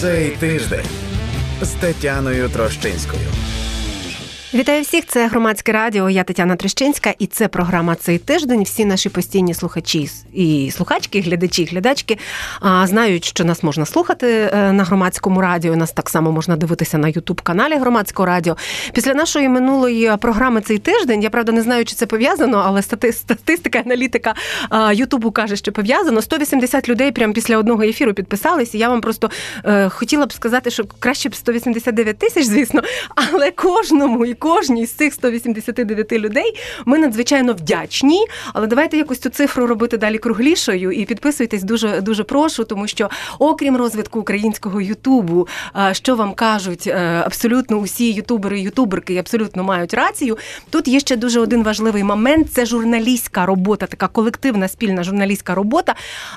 Цей тиждень з Тетяною Трощинською. Вітаю всіх! Це громадське радіо. Я Тетяна Трещинська, і це програма цей тиждень. Всі наші постійні слухачі і слухачки, глядачі, глядачки знають, що нас можна слухати е, на громадському радіо. Нас так само можна дивитися на Ютуб-каналі Громадського радіо. Після нашої минулої програми цей тиждень. Я правда не знаю, чи це пов'язано, але статистика, аналітика Ютубу каже, що пов'язано. 180 людей прямо після одного ефіру підписались. Я вам просто е, хотіла б сказати, що краще б 189 тисяч, звісно, але кожному і кожній з цих 189 людей ми надзвичайно вдячні. Але давайте якось цю цифру робити далі круглішою і підписуйтесь дуже дуже прошу, тому що, окрім розвитку українського Ютубу, що вам кажуть е, абсолютно усі ютубери, ютуберки абсолютно мають рацію. Тут є ще дуже один важливий момент: це журналістська робота, така колективна спільна журналістська робота.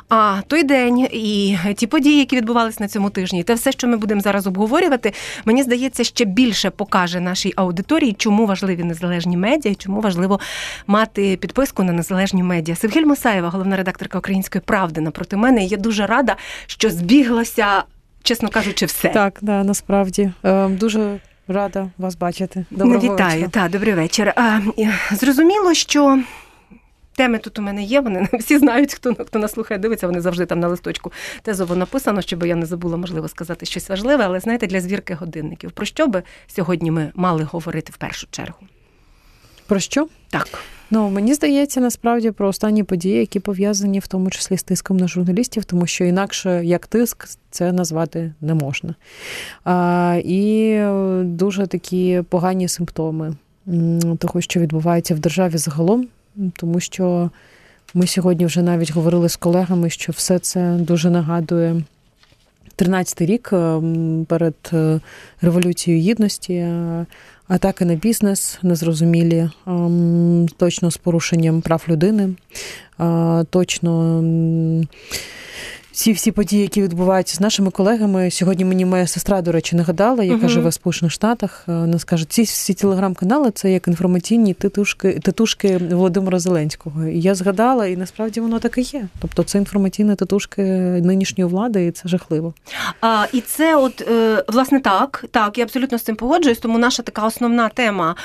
А той день і ті події, які відбувалися на цьому тижні, те все, що ми будемо зараз обговорювати, мені здається, ще більше покаже нашій аудиторії аудиторії, чому важливі незалежні медіа і чому важливо мати підписку на незалежні медіа. Севгіль Мусаєва, головна редакторка Української правди, напроти мене. І я дуже рада, що збіглося, чесно кажучи, все так. Да, насправді ем, дуже. Рада вас бачити. Доброго Вітаю, вечора. Та, добрий вечір. А, Зрозуміло, що Теми тут у мене є, вони всі знають, хто хто нас слухає, дивиться, вони завжди там на листочку тезово написано, щоб я не забула, можливо, сказати щось важливе, але знаєте, для звірки годинників. Про що би сьогодні ми мали говорити в першу чергу? Про що? Так. Ну, мені здається, насправді про останні події, які пов'язані в тому числі з тиском на журналістів, тому що інакше як тиск це назвати не можна. А, І дуже такі погані симптоми того, що відбувається в державі загалом тому що ми сьогодні вже навіть говорили з колегами, що все це дуже нагадує 13-й рік е, перед е, Революцією Гідності, е, атаки на бізнес незрозумілі, точно з порушенням прав людини, точно всі всі події, які відбуваються з нашими колегами. Сьогодні мені моя сестра, до речі, нагадала, яка uh-huh. живе в Сполучених Штатах. Е, вона скаже, ці всі телеграм-канали це як інформаційні титушки титушки Володимира Зеленського. І я згадала, і насправді воно так і є. Тобто це інформаційні титушки нинішньої влади, і це жахливо. А, І це, от е, власне, так, так, я абсолютно з цим погоджуюсь. Тому наша така основна тема,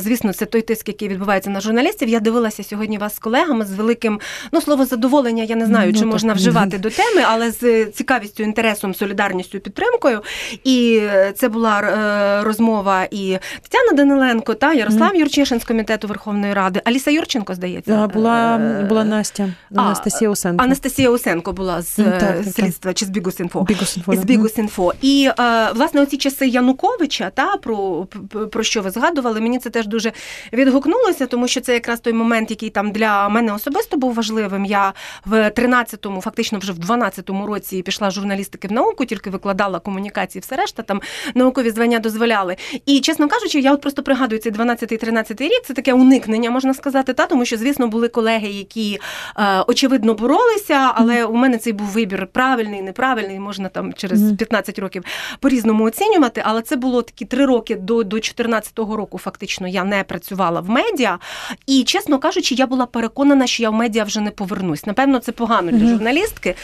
звісно, це той тиск, який відбувається на журналістів. Я дивилася сьогодні вас з колегами з великим ну слово задоволення. Я не знаю, ну, чи так. можна вживати до теми теми, але з цікавістю, інтересом, солідарністю, підтримкою. І це була е, розмова і Тетяна Даниленко та Ярослав. Юрчишин з комітету Верховної Ради. Аліса Юрченко здається, була е, була Настя Анастасія Усенко. Анастасія Усенко була з mm, так, слідства так. чи з Бігус.Інфо. Бігус.Інфо. З Бігус.Інфо. І власне оці часи Януковича, та про про що ви згадували, мені це теж дуже відгукнулося, тому що це якраз той момент, який там для мене особисто був важливим. Я в 13-му, фактично вже в 12 2012 році пішла журналістики в науку, тільки викладала комунікації, все решта там наукові звання дозволяли. І чесно кажучи, я от просто пригадую цей 12-13 рік. Це таке уникнення, можна сказати, та тому що, звісно, були колеги, які е, очевидно боролися, але у мене цей був вибір правильний, неправильний. Можна там через 15 років по-різному оцінювати. Але це було такі три роки до до 14-го року. Фактично я не працювала в медіа. І чесно кажучи, я була переконана, що я в медіа вже не повернусь. Напевно, це погано для журналістки.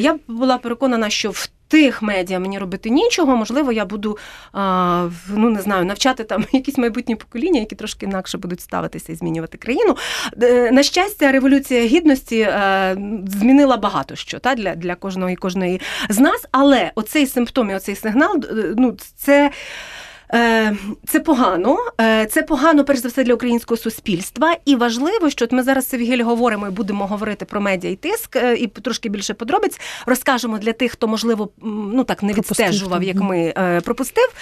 Я була переконана, що в тих медіа мені робити нічого, можливо, я буду ну не знаю, навчати там якісь майбутні покоління, які трошки інакше будуть ставитися і змінювати країну. Е, на щастя, революція гідності е, змінила багато що та для для кожного і кожної з нас, але оцей симптом і оцей сигнал, е, ну це. Е, це погано, е, це погано, перш за все, для українського суспільства. І важливо, що от ми зараз Севгіль говоримо і будемо говорити про медіа і тиск, е, і трошки більше подробиць розкажемо для тих, хто можливо ну так не відстежував, як ми пропустив.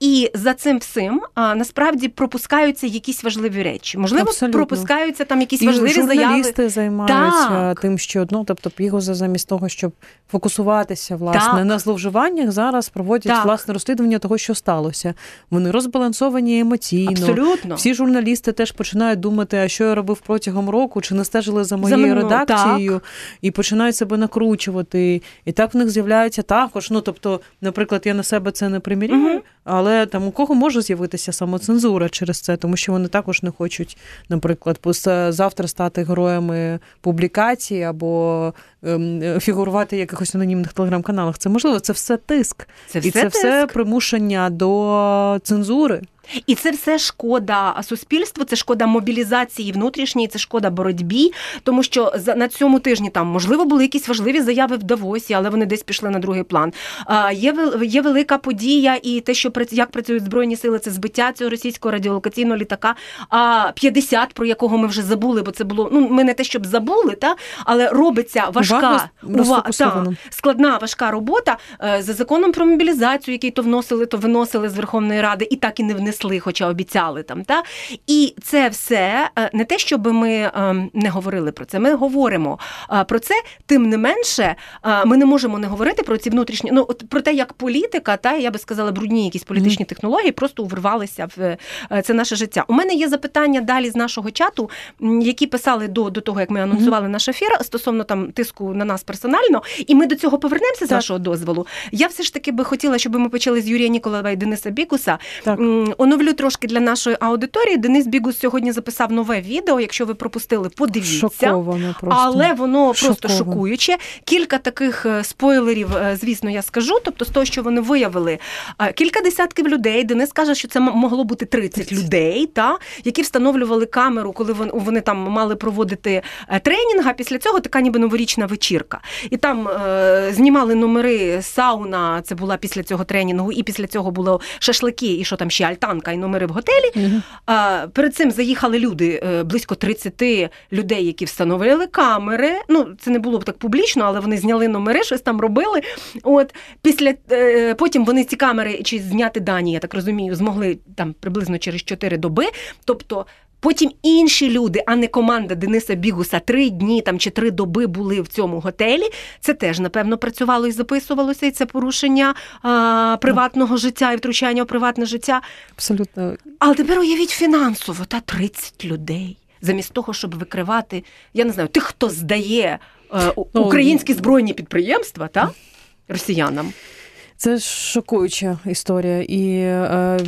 І за цим всім а, насправді пропускаються якісь важливі речі. Можливо, Абсолютно. пропускаються там якісь і важливі журналісти заяви. займаються так. тим, що ну, тобто Пігоза замість того, щоб фокусуватися власне так. на зловживаннях, зараз проводять так. власне розслідування того, що сталося. Вони розбалансовані емоційно. Абсолютно. Всі журналісти теж починають думати, а що я робив протягом року, чи не стежили за моєю за редакцією, і починають себе накручувати. І так в них з'являється також. Ну тобто, наприклад, я на себе це не приміряю. Угу. Але там у кого може з'явитися самоцензура через це, тому що вони також не хочуть, наприклад, завтра стати героями публікації або ем, фігурувати в якихось анонімних телеграм-каналах. Це можливо, це все тиск, це все і це тиск. все примушення до цензури. І це все шкода суспільству, це шкода мобілізації внутрішньої, це шкода боротьбі, тому що на цьому тижні там можливо були якісь важливі заяви в Давосі, але вони десь пішли на другий план. Є є велика подія, і те, що як працюють збройні сили, це збиття цього російського радіолокаційного літака. А 50, про якого ми вже забули, бо це було ну ми не те, щоб забули, та але робиться важка увага, та, складна важка робота е, за законом про мобілізацію, який то вносили, то виносили з Верховної Ради, і так і не внесли внесли, хоча обіцяли там. Та? І це все е, не те, щоб ми е, не говорили про це. Ми говоримо е, про це, тим не менше, ми не можемо не говорити про ці внутрішні, ну от про те, як політика, та я би сказала, брудні якісь політичні mm. технології просто увірвалися в це наше життя. У мене є запитання далі з нашого чату, які писали до до того, як ми анонсували mm. наш ефір стосовно там тиску на нас персонально, і ми до цього повернемося так. з вашого дозволу. Я все ж таки би хотіла, щоб ми почали з Юрія Ніколаєва і Дениса Бікуса. Так. Оновлю трошки для нашої аудиторії. Денис Бігус сьогодні записав нове відео. Якщо ви пропустили, подивіться. Шоковано просто. Але воно просто Шоковано. шокуюче. Кілька таких е, спойлерів, е, звісно, я скажу. Тобто, з того, що вони виявили, е, кілька десятків людей. Денис каже, що це могло бути 30 людей, та які встановлювали камеру, коли вони, вони там мали проводити тренінг. А після цього така ніби новорічна вечірка. І там е, знімали номери сауна. Це була після цього тренінгу, і після цього було шашлики, і що там ще альтанка, і номери в готелі. Uh-huh. А, Перед цим заїхали люди, е, близько 30 людей, які встановили камери. Ну, це не було б так публічно, але вони зняли номери, щось там робили. От після е, Потім вони ці камери чи зняти дані, я так розумію, змогли там приблизно через 4 доби. Тобто Потім інші люди, а не команда Дениса Бігуса, три дні там чи три доби були в цьому готелі. Це теж напевно працювало і записувалося, і це порушення а, приватного життя і втручання у приватне життя. Абсолютно. Але тепер уявіть фінансово та 30 людей. Замість того, щоб викривати, я не знаю, тих, хто здає е, ну, українські збройні підприємства, та росіянам. Це шокуюча історія, і е,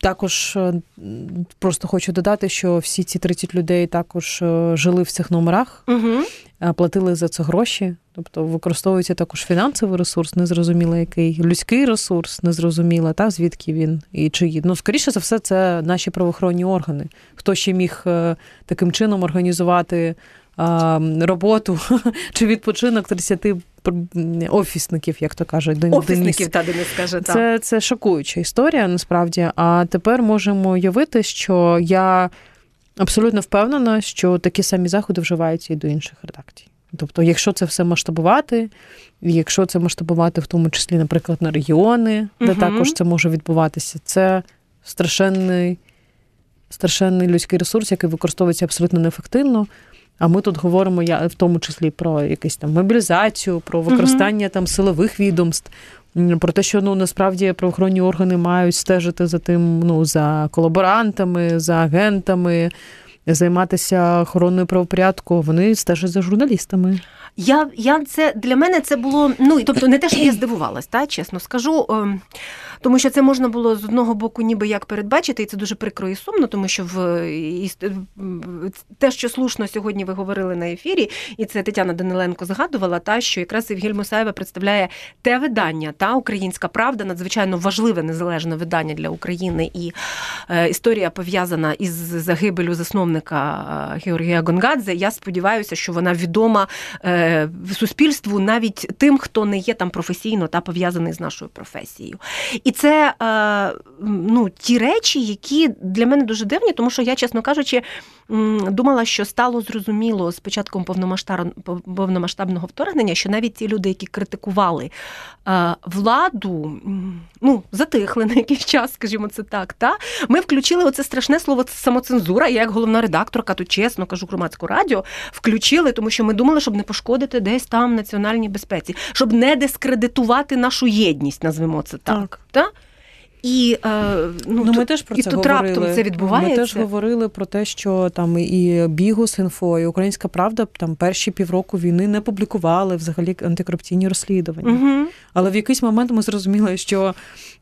також е, просто хочу додати, що всі ці 30 людей також е, жили в цих номерах, угу. платили за це гроші. Тобто використовується також фінансовий ресурс, незрозуміло який, людський ресурс, незрозуміло, та звідки він і чи ну скоріше за все, це наші правоохоронні органи. Хто ще міг е, таким чином організувати роботу чи відпочинок 30 офісників, як то кажуть, Офісників, та Денис каже, так. Це, це шокуюча історія, насправді. А тепер можемо уявити, що я абсолютно впевнена, що такі самі заходи вживаються і до інших редакцій. Тобто, якщо це все масштабувати, якщо це масштабувати, в тому числі, наприклад, на регіони, де угу. також це може відбуватися, це страшенний, страшенний людський ресурс, який використовується абсолютно неефективно. А ми тут говоримо я в тому числі про якусь там мобілізацію, про використання там силових відомств. Про те, що ну насправді правоохоронні органи мають стежити за тим, ну за колаборантами, за агентами, займатися охороною правопорядку. Вони стежать за журналістами. Я я це для мене це було. Ну тобто, не те, що я здивувалась, та чесно скажу. Ем, тому що це можна було з одного боку, ніби як передбачити, і це дуже прикро і сумно, тому що в те, що слушно сьогодні ви говорили на ефірі, і це Тетяна Даниленко згадувала, та що якраз Євгель Мусаєва представляє те видання, та Українська Правда, надзвичайно важливе незалежне видання для України. І е, історія пов'язана із загибелю засновника е, Георгія Гонгадзе. Я сподіваюся, що вона відома е, суспільству навіть тим, хто не є там професійно та пов'язаний з нашою професією. І це е, ну, ті речі, які для мене дуже дивні, тому що я, чесно кажучи, думала, що стало зрозуміло з початком повномасштабного вторгнення, що навіть ті люди, які критикували е, владу, ну, затихли на якийсь час, скажімо це так. Та? Ми включили оце страшне слово самоцензура. Я, як головна редакторка, тут чесно кажу громадську радіо, включили, тому що ми думали, щоб не пошкодити десь там національній безпеці, щоб не дискредитувати нашу єдність, назвемо це так. так. Та? І ну, ну, ми теж про і це тут говорили. раптом це відбувається. Ми теж говорили про те, що там і Бігус інфо, і Українська Правда там перші півроку війни не публікували взагалі антикорупційні розслідування. Угу. Але в якийсь момент ми зрозуміли, що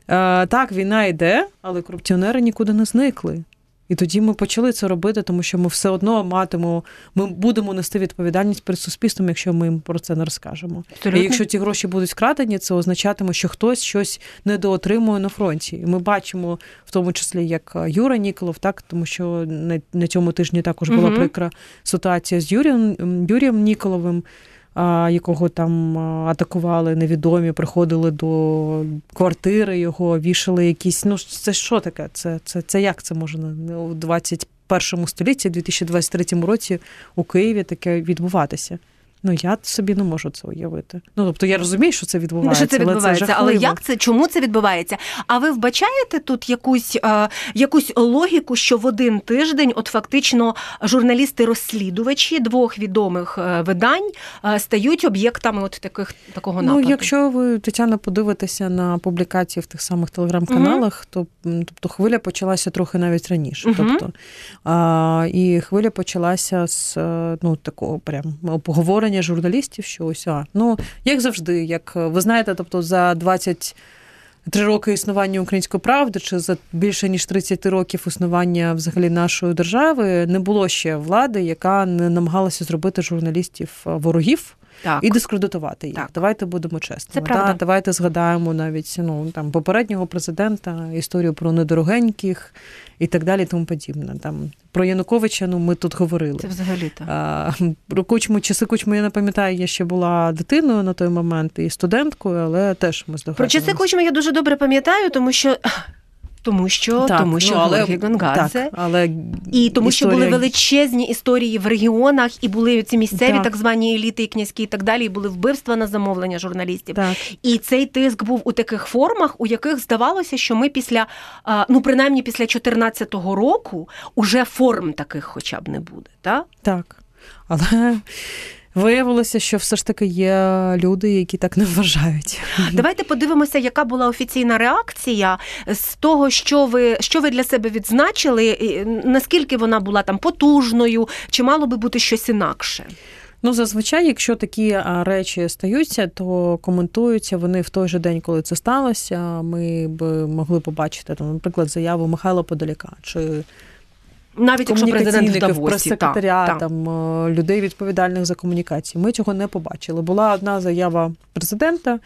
е, так, війна йде, але корупціонери нікуди не зникли. І тоді ми почали це робити, тому що ми все одно матимемо, ми будемо нести відповідальність перед суспільством, якщо ми їм про це не розкажемо. Абсолютно. І якщо ті гроші будуть вкрадені, це означатиме, що хтось щось недоотримує на фронті. І ми бачимо в тому числі як Юра Ніколов, так тому що на, на цьому тижні також була угу. прикра ситуація з Юрієм Юрієм Ніколовим якого там атакували невідомі, приходили до квартири його, вішали якісь. Ну, це що таке? Це це, це як це може у 21 столітті, 2023 році у Києві таке відбуватися? Ну, я собі не можу це уявити. Ну, тобто я розумію, що це відбувається. Що це відбувається, але, це але як це, чому це відбувається? А ви вбачаєте тут якусь е, якусь логіку, що в один тиждень, от фактично, журналісти-розслідувачі двох відомих е, видань е, стають об'єктами от таких такого нападу? Ну, якщо ви Тетяна подивитеся на публікації в тих самих телеграм-каналах, угу. то тобто хвиля почалася трохи навіть раніше. Угу. Тобто, а, І хвиля почалася з е, ну, такого прям поговорення переконання журналістів, що ось а ну як завжди, як ви знаєте, тобто за 20 Три роки існування української правди, чи за більше ніж 30 років існування взагалі нашої держави не було ще влади, яка не намагалася зробити журналістів ворогів так. і дискредитувати їх. Так. Давайте будемо чесними. Це правда. Давайте згадаємо навіть ну там попереднього президента історію про недорогеньких і так далі, тому подібне. Там про Януковича, ну ми тут говорили. Це взагалі так. Про кучму часи кучму, я не пам'ятаю, я ще була дитиною на той момент і студенткою, але теж ми здогадуємося. Про часи кучми я дуже добре пам'ятаю, тому що тому що так, тому що ну, але, Гонгадзе, так, але і тому, історія... що були величезні історії в регіонах, і були ці місцеві так, так звані еліти і князькі, і так далі. і Були вбивства на замовлення журналістів. Так. І цей тиск був у таких формах, у яких здавалося, що ми після ну принаймні після 2014 року уже форм таких, хоча б не буде. Так, так. Але Виявилося, що все ж таки є люди, які так не вважають. Давайте подивимося, яка була офіційна реакція з того, що ви що ви для себе відзначили, наскільки вона була там потужною, чи мало би бути щось інакше? Ну, зазвичай, якщо такі речі стаються, то коментуються вони в той же день, коли це сталося. Ми б могли побачити там, наприклад, заяву Михайла Подоляка чи навіть якщо президент в Давосі, прес-секретаря, так, там людей відповідальних за комунікацію. Ми цього не побачили. Була одна заява президента.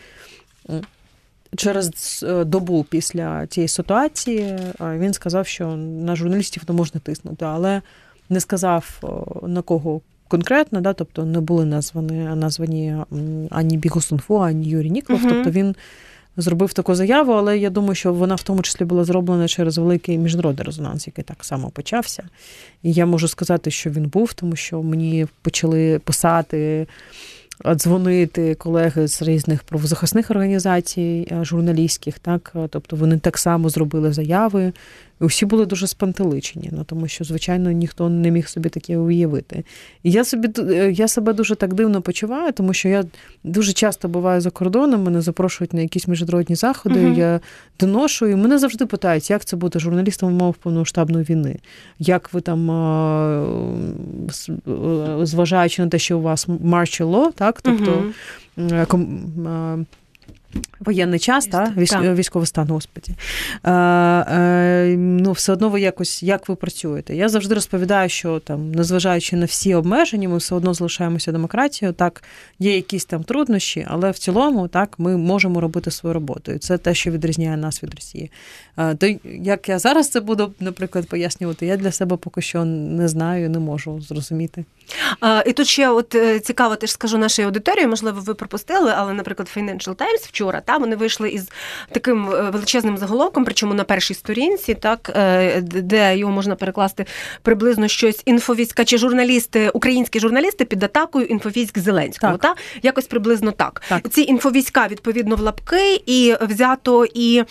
Через е, добу після цієї ситуації він сказав, що на журналістів не можна тиснути, але не сказав на кого конкретно, да, тобто не були названі названі ані Бігусунфо, ані Юрій Ніколов. Угу. Тобто він зробив таку заяву, але я думаю, що вона в тому числі була зроблена через великий міжнародний резонанс, який так само почався. І я можу сказати, що він був, тому що мені почали писати. Дзвонити колеги з різних правозахисних організацій, е, журналістських, так тобто вони так само зробили заяви, усі були дуже спантеличені, ну тому що, звичайно, ніхто не міг собі таке уявити. І я собі е, я себе дуже так дивно почуваю, тому що я дуже часто буваю за кордоном, мене запрошують на якісь міжнародні заходи. uh Я доношу, і мене завжди питають, як це бути журналістом умов повномасштабної війни, як ви там, е, зважаючи на те, що у вас martial law, так, тобто. uh Воєнний час, та, військовий стан, господі. Е, е, ну, Все одно ви якось як ви працюєте. Я завжди розповідаю, що там, незважаючи на всі обмеження, ми все одно залишаємося демократією. Так, є якісь там труднощі, але в цілому так ми можемо робити свою роботу. І це те, що відрізняє нас від Росії. Е, то як я зараз це буду, наприклад, пояснювати, я для себе поки що не знаю, не можу зрозуміти. І тут ще от е, цікаво, теж скажу нашій аудиторії, можливо, ви пропустили, але, наприклад, Financial Times вчора та вони вийшли із таким е, величезним заголовком, причому на першій сторінці, так е, де його можна перекласти приблизно щось інфовійська чи журналісти, українські журналісти під атакою інфовійськ Зеленського. Так. Та якось приблизно так. так. Ці інфовійська відповідно в лапки і взято, і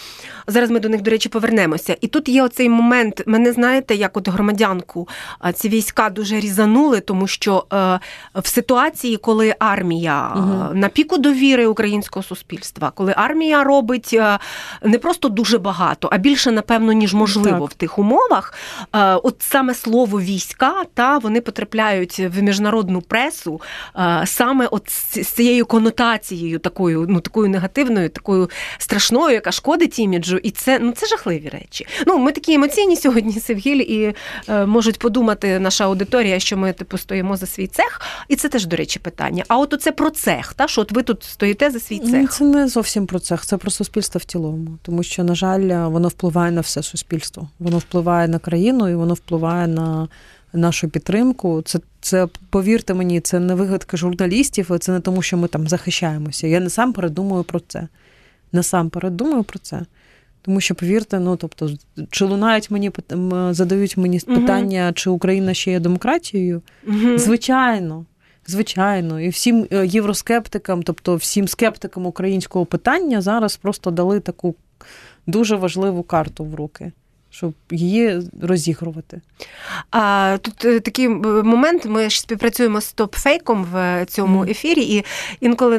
зараз ми до них, до речі, повернемося. І тут є оцей момент. Мене знаєте, як от громадянку ці війська дуже різанули, тому тому що е, в ситуації, коли армія угу. на піку довіри українського суспільства, коли армія робить е, не просто дуже багато, а більше, напевно, ніж можливо так. в тих умовах. Е, от саме слово війська, та вони потрапляють в міжнародну пресу саме от з цією конотацією, такою, ну такою негативною, такою страшною, яка шкодить іміджу, і це ну це жахливі речі. Ну ми такі емоційні сьогодні, Севгіль, і е, можуть подумати наша аудиторія, що ми типу стоїмо за свій цех, і це теж, до речі, питання. А от оце про цех, та що от ви тут стоїте за свій цех? Це не зовсім про цех, це про суспільство в цілому, тому що, на жаль, воно впливає на все суспільство. Воно впливає на країну і воно впливає на нашу підтримку. Це це повірте мені, це не вигадка журналістів, це не тому, що ми там захищаємося. Я насамперед думаю про це. Насамперед думаю про це. Тому що, повірте, ну тобто, чи лунають мені задають мені питання, чи Україна ще є демократією? Звичайно. Звичайно, і всім е, євроскептикам, тобто всім скептикам українського питання, зараз просто дали таку дуже важливу карту в руки щоб її розігрувати. А тут е, такий момент. Ми ж співпрацюємо з топ-фейком в цьому ефірі, і інколи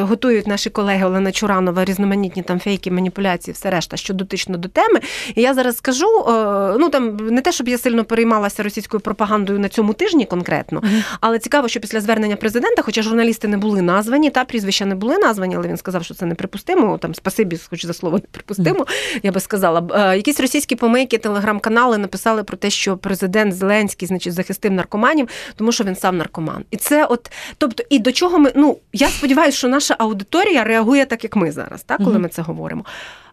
готують наші колеги Олена Чуранова різноманітні там фейки, маніпуляції, все решта, що дотично до теми. І я зараз скажу: е, ну там не те, щоб я сильно переймалася російською пропагандою на цьому тижні конкретно, але цікаво, що після звернення президента, хоча журналісти не були названі, та прізвища не були названі, але він сказав, що це неприпустимо. Там спасибі, хоч за слово неприпустимо, я би сказала. Е, якісь російські російські помийки телеграм-канали написали про те, що президент Зеленський, значить, захистив наркоманів, тому що він сам наркоман. І це, от, тобто, і до чого ми ну я сподіваюся, що наша аудиторія реагує так, як ми зараз, так, коли mm-hmm. ми це говоримо.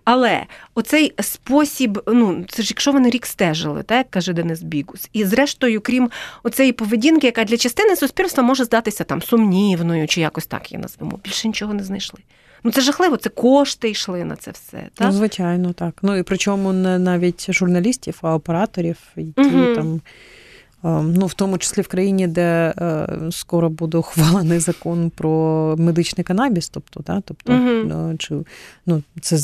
Але оцей спосіб, ну це ж якщо вони рік стежили, так як каже Денис Бігус, і зрештою, крім оцеї поведінки, яка для частини суспільства може здатися там сумнівною, чи якось так її назвемо, більше нічого не знайшли. Ну це жахливо, це кошти йшли на це все. так? Ну, звичайно, так. Ну і причому не навіть журналістів, а операторів, які угу. там ну, в тому числі в країні, де е, скоро буде ухвалений закон про медичний канабіс, тобто, да, тобто, uh чи ну, це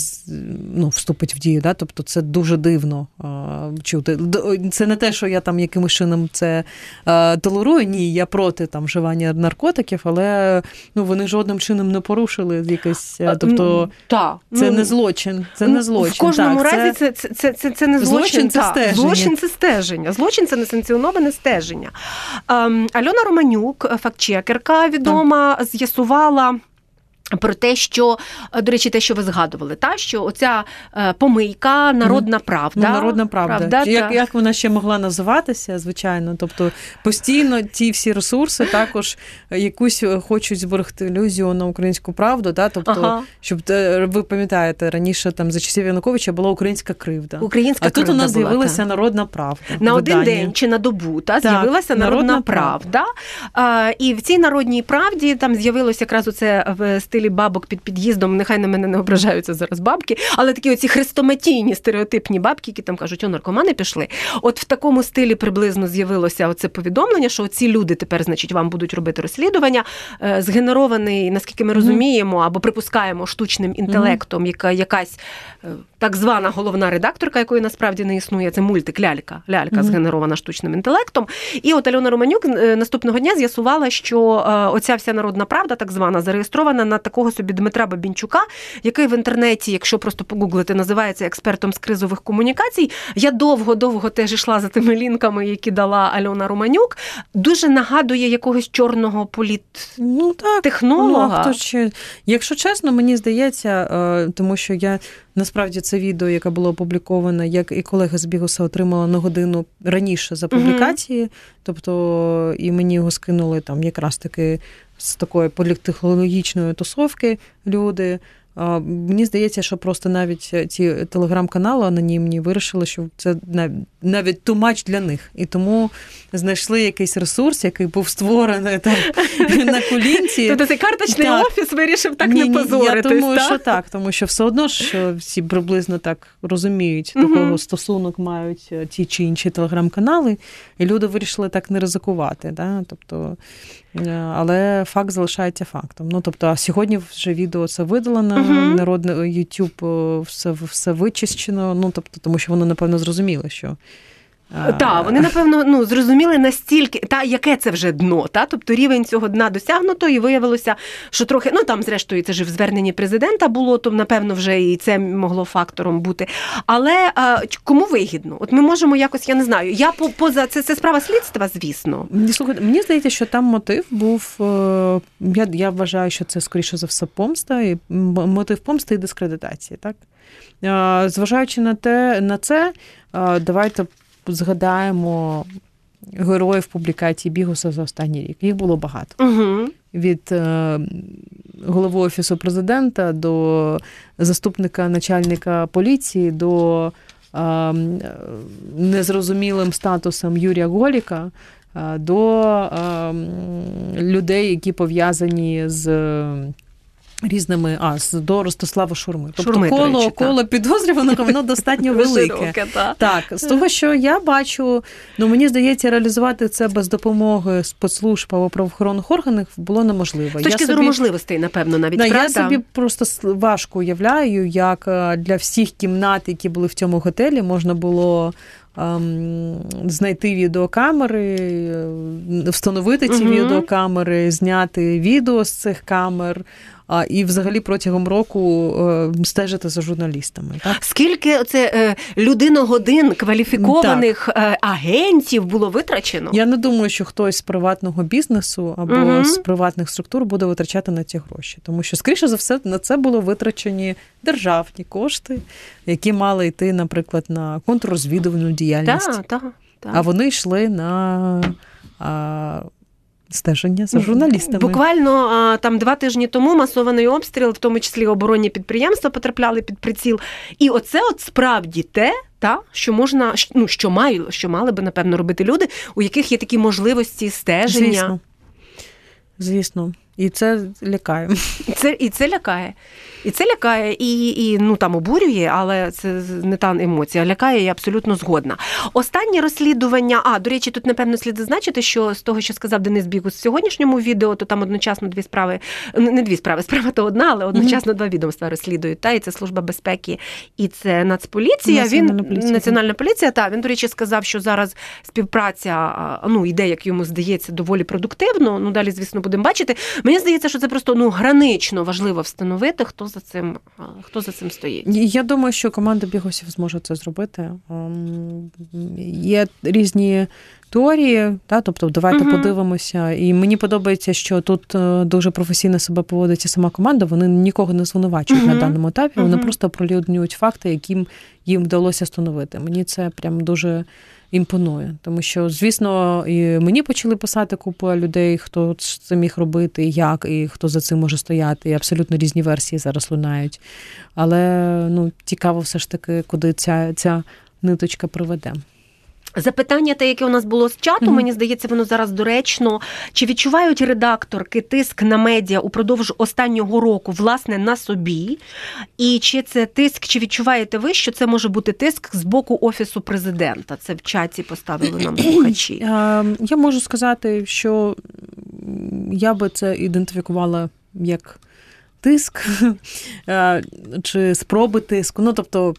ну, вступить в дію, да, тобто це дуже дивно чути. Це не те, що я там якимось чином це е, толерую, ні, я проти там вживання наркотиків, але ну, вони жодним чином не порушили якесь, тобто та, це ну, не злочин. Це не злочин. В кожному так, разі це це, це, це, це не злочин. Злочин це стеження. Злочин це стеження. Злочин це несанкціоноване стеження. Ем, Альона Романюк, фактчекерка відома, з'ясувала. Про те, що, до речі, те, що ви згадували, та що оця е, помийка, народна правда. Ну, народна правда. правда як як вона ще могла називатися, звичайно. Тобто постійно ті всі ресурси також якусь хочуть зберегти ілюзію на українську правду. Та? Тобто, ага. щоб е, ви пам'ятаєте, раніше там за часів Януковича була українська кривда. Українська а кривда тут у нас з'явилася народна правда. На один день чи на добу та, так, з'явилася народна, народна правда. правда. І в цій народній правді там з'явилося якраз оце в стилі бабок під під'їздом. Нехай на мене не ображаються зараз бабки, але такі оці хрестоматійні стереотипні бабки, які там кажуть, о, наркомани пішли. От в такому стилі приблизно з'явилося оце повідомлення, що ці люди тепер, значить, вам будуть робити розслідування, е, згенерований, наскільки ми розуміємо, або припускаємо штучним інтелектом, яка якась е, так звана головна редакторка, якої насправді не існує, це мультик лялька, лялька mm-hmm. згенерована штучним інтелектом. І от Альона Романюк е, наступного дня з'ясувала, що оця вся народна правда, так звана, зареєстрована на такого собі Дмитра Бабінчука, який в інтернеті, якщо просто погуглити, називається експертом з кризових комунікацій. Я довго-довго теж йшла за тими лінками, які дала Альона Романюк. Дуже нагадує якогось чорного політтехнолога. Ну, так, ну, Якщо чесно, мені здається, е, тому що я насправді це відео, яке було опубліковане, як і колега з Бігуса отримала на годину раніше за публікації, mm-hmm. тобто і мені його скинули там якраз таки з такої політтехнологічної тусовки люди. Мені здається, що просто навіть ці телеграм-канали анонімні вирішили, що це навіть тумач для них. І тому знайшли якийсь ресурс, який був створений там на колінці. Тобто цей карточний так. офіс вирішив так ні, не позоритись, Я думаю, так? що так, тому що все одно що всі приблизно так розуміють, до кого стосунок мають е, ті чи інші телеграм-канали, і люди вирішили так не ризикувати. Да? Тобто, е, але факт залишається фактом. Ну тобто, а сьогодні вже відео це видалено, uh народне YouTube е, все все вичищено. Ну тобто, тому що вони напевно зрозуміли, що Так, вони напевно ну зрозуміли настільки, та яке це вже дно, та тобто рівень цього дна досягнуто, і виявилося, що трохи ну там, зрештою, це ж в зверненні президента було, то напевно вже і це могло фактором бути. Але а, кому вигідно? От ми можемо якось, я не знаю. Я по поза це це справа слідства, звісно. Слухайте, мені здається, що там мотив був. Е, я я вважаю, що це скоріше за все помста, і мотив помсти і дискредитації. Так? Зважаючи на те, на це, давайте згадаємо героїв публікації Бігуса за останній рік. Їх було багато. Угу. Від е, голови офісу президента до заступника начальника поліції до е, незрозумілим статусом Юрія Голіка. Е, до людей, які пов'язані з різними а до Ростислава Шурми. Тобто Шурми, коло речі, коло підозрюваного воно достатньо велике. Так, з того, що я бачу, ну мені здається, реалізувати це без допомоги спецслужб або правоохоронних органів було неможливо. З точки зору можливостей, напевно, навіть да, правда? я собі просто важко уявляю, як е, для всіх кімнат, які були в цьому готелі, можна було. Ем, знайти відеокамери, е, встановити ці угу. відеокамери, зняти відео з цих камер, а і взагалі протягом року е, стежити за журналістами. Так? Скільки це е, людиногодин кваліфікованих так. агентів було витрачено? Я не думаю, що хтось з приватного бізнесу або угу. з приватних структур буде витрачати на ці гроші, тому що скоріше за все на це було витрачені державні кошти, які мали йти, наприклад, на контррозвідувальну діяльність. Так, так, так. А вони йшли на. Стеження за журналістами. Буквально там два тижні тому масований обстріл, в тому числі оборонні підприємства, потрапляли під приціл. І оце от справді те, та що можна, ну що маю, що мали би напевно робити люди, у яких є такі можливості стеження. Звісно. Звісно. І це лякає. І це і це лякає. І це лякає, і і ну там обурює, але це не та емоція. Лякає, я абсолютно згодна. Останнє розслідування. А до речі, тут напевно слід зазначити, що з того, що сказав Денис Бігус в сьогоднішньому відео, то там одночасно дві справи, не дві справи, справа то одна, але одночасно mm-hmm. два відомства розслідують. Та і це служба безпеки, і це Нацполіція. Національна він поліція. національна поліція. Та він до речі сказав, що зараз співпраця ну йде, як йому здається, доволі продуктивно. Ну далі, звісно, будемо бачити. Мені здається, що це просто ну гранично важливо встановити, хто за цим хто за цим стоїть. Я думаю, що команда бігосів зможе це зробити. Ем, є різні теорії, та, тобто давайте угу. подивимося. І мені подобається, що тут е, дуже професійно себе поводиться сама команда. Вони нікого не звинувачують угу. на даному етапі. Вони просто пролюднюють факти, яким їм вдалося встановити. Мені це прям дуже імпонує. Тому що, звісно, і мені почали писати купу людей, хто це міг робити, як, і хто за цим може стояти. І абсолютно різні версії зараз лунають. Але ну, цікаво все ж таки, куди ця, ця ниточка приведе. Запитання, те, яке у нас було з чату, mm-hmm. мені здається, воно зараз доречно. Чи відчувають редакторки тиск на медіа упродовж останнього року, власне, на собі? І чи це тиск, чи відчуваєте ви, що це може бути тиск з боку офісу президента? Це в чаті поставили нам слухачі. Я можу сказати, що я би це ідентифікувала як тиск чи спроби тиску. Ну тобто,